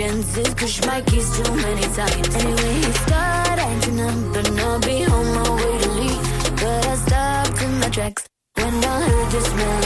chances Push my keys too many times. Anyway, it's got engine up I'll be on my way to leave. But I stopped in my tracks When I heard this man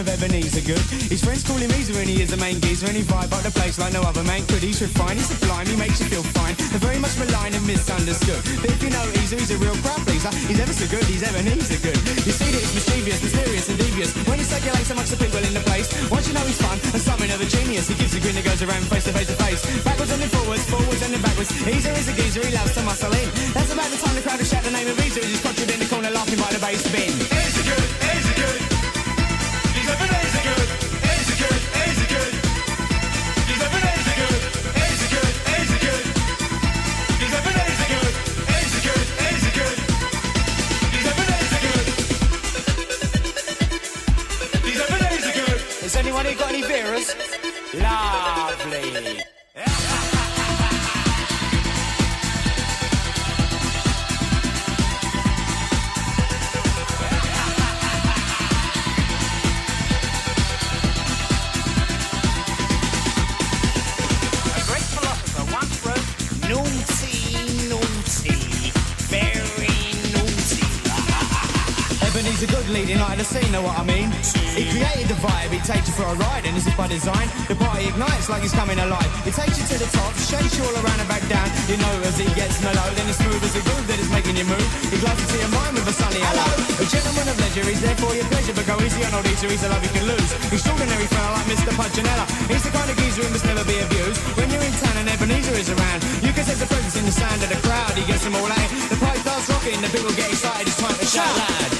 of Ebeneezer Goode. His friends call him Eezer, and he is the main geezer, and he vibe up the place like no other man could. He's refined, he's sublime, he makes you feel fine. They're very much maligned and misunderstood. But if you know Eezer, he's a real crowd pleaser. He's ever so good, he's Ebeneezer Goode. You see that mischievous, mysterious, and devious. When he circulates amongst the people in the place, once you know he's fun and something of a genius, he gives a grin that goes around face to face to face. Backwards and then forwards, forwards and then backwards. Eezer is a geezer, he loves to muscle in. That's about the time the crowd will shout the name of Eezer as he's conjured in the corner laughing by the bass bin. Know what I mean? He created the vibe, he takes you for a ride, and this is by design. The party ignites like he's coming alive. He takes you to the top, shakes you all around and back down. You know as he gets mellow, then it's smooth as a groove that is making you move. He glides into your mind with a sunny hello. A gentleman of leisure, he's there for your pleasure, but go easy on old Eezer, he's a love you can lose. Extraordinary fella like Mr. Punchinella. He's the kind of geezer who must never be abused. When you're in town and Ebeneezer is around, you can sense the presence in the sound of the crowd. He gets them all out. The party starts rocking, the people get excited, it's time to shout loud.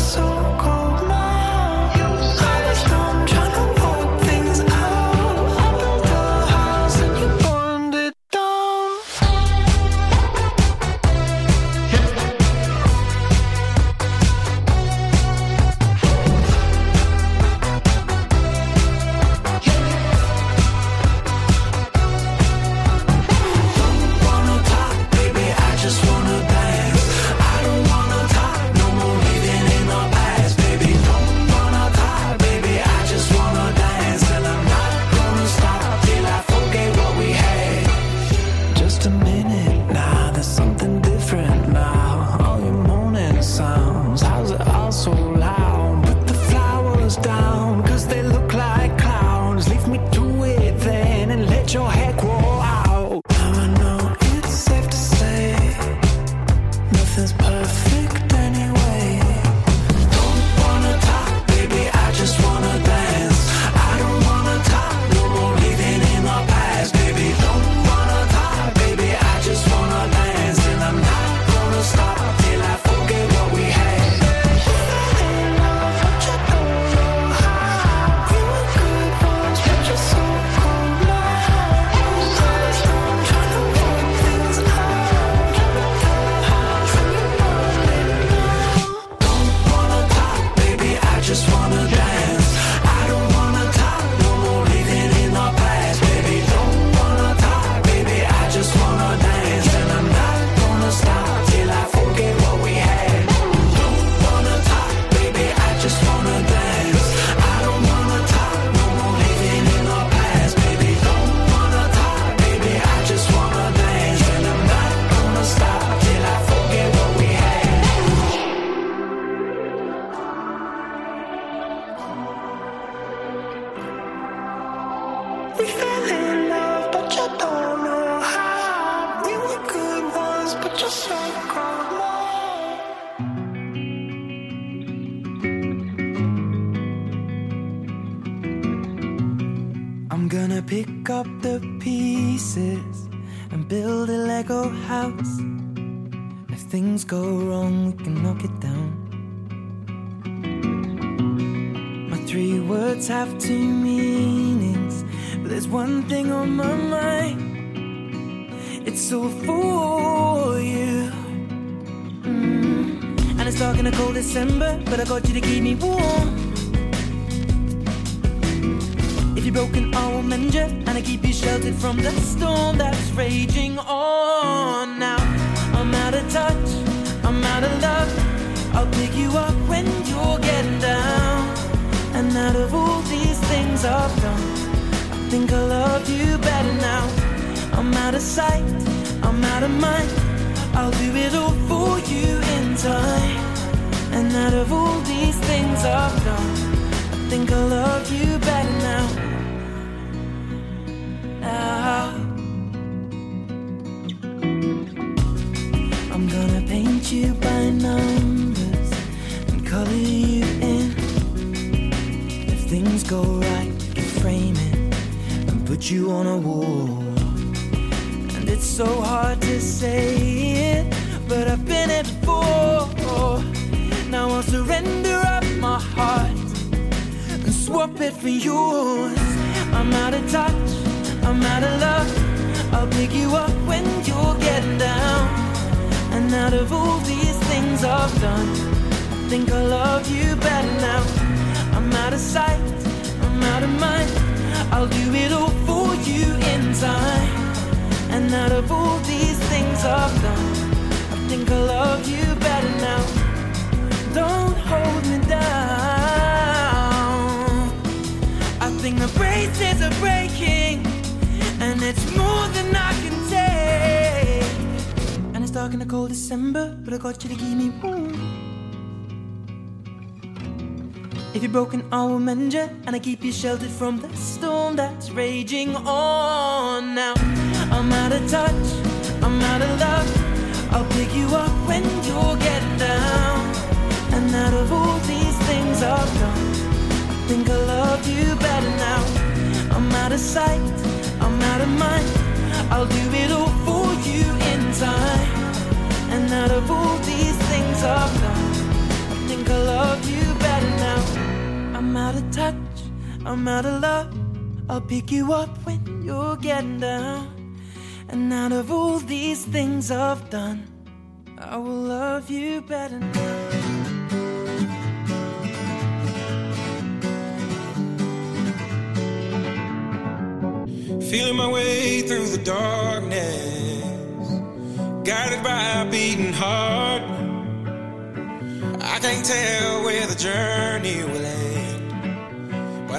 So cold two meanings, but there's one thing on my mind. It's all for you. Mm. And it's dark in a cold December, but I got you to keep me warm. If you're broken, I will mend you, and I keep you sheltered from the storm that's raging on. Now I'm out of touch, I'm out of love. I'll pick you up when you're getting down. And out of all these things I've done, I think I love you better now. I'm out of sight, I'm out of mind. I'll do it all for you in time. And out of all these things I've done, I think I love you better now. Things go right, can frame it and put you on a wall. And it's so hard to say it, but I've been it before. Now I'll surrender up my heart and swap it for yours. I'm out of touch, I'm out of love. I'll pick you up when you're getting down. And out of all these things I've done, I think I love you better now. I'm out of sight, Out of mind. I'll do it all for you in time. And out of all these things I've done, I think I love you better now. Don't hold me down. I think the braces are breaking, and it's more than I can take. And it's dark in the cold December, but I got you to keep me warm. If you're broken, I will mend you, and I keep you sheltered from the storm that's raging on. Now I'm out of touch, I'm out of love. I'll pick you up when you're getting down. And out of all these things I've done, I think I love you better now. I'm out of sight, I'm out of mind. I'll do it all for you in time. And out of all these things I've done, I think I love you out of touch, I'm out of love. I'll pick you up when you're getting down. And out of all these things I've done, I will love you better now. Feeling my way through the darkness, guided by a beating heart. I can't tell where the journey will end,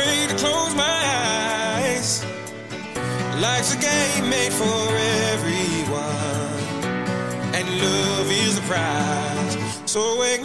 afraid to close my eyes. Life's a game made for everyone, and love is the prize. So wake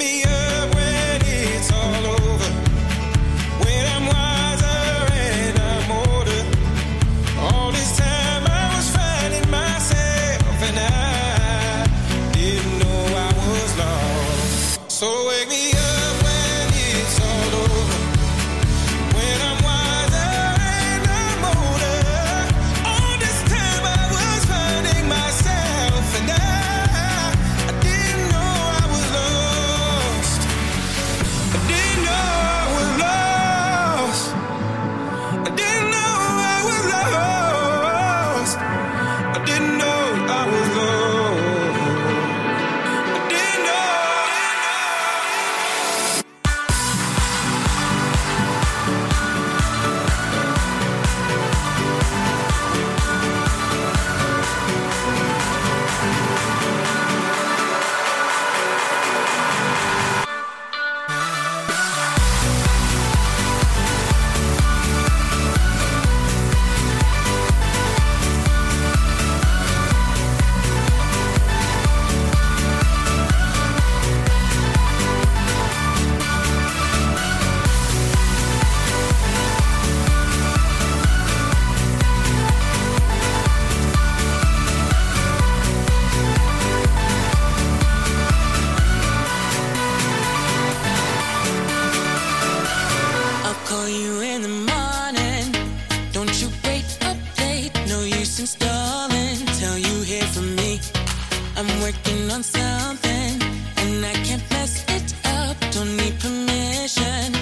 working on something, and I can't mess it up. Don't need permission.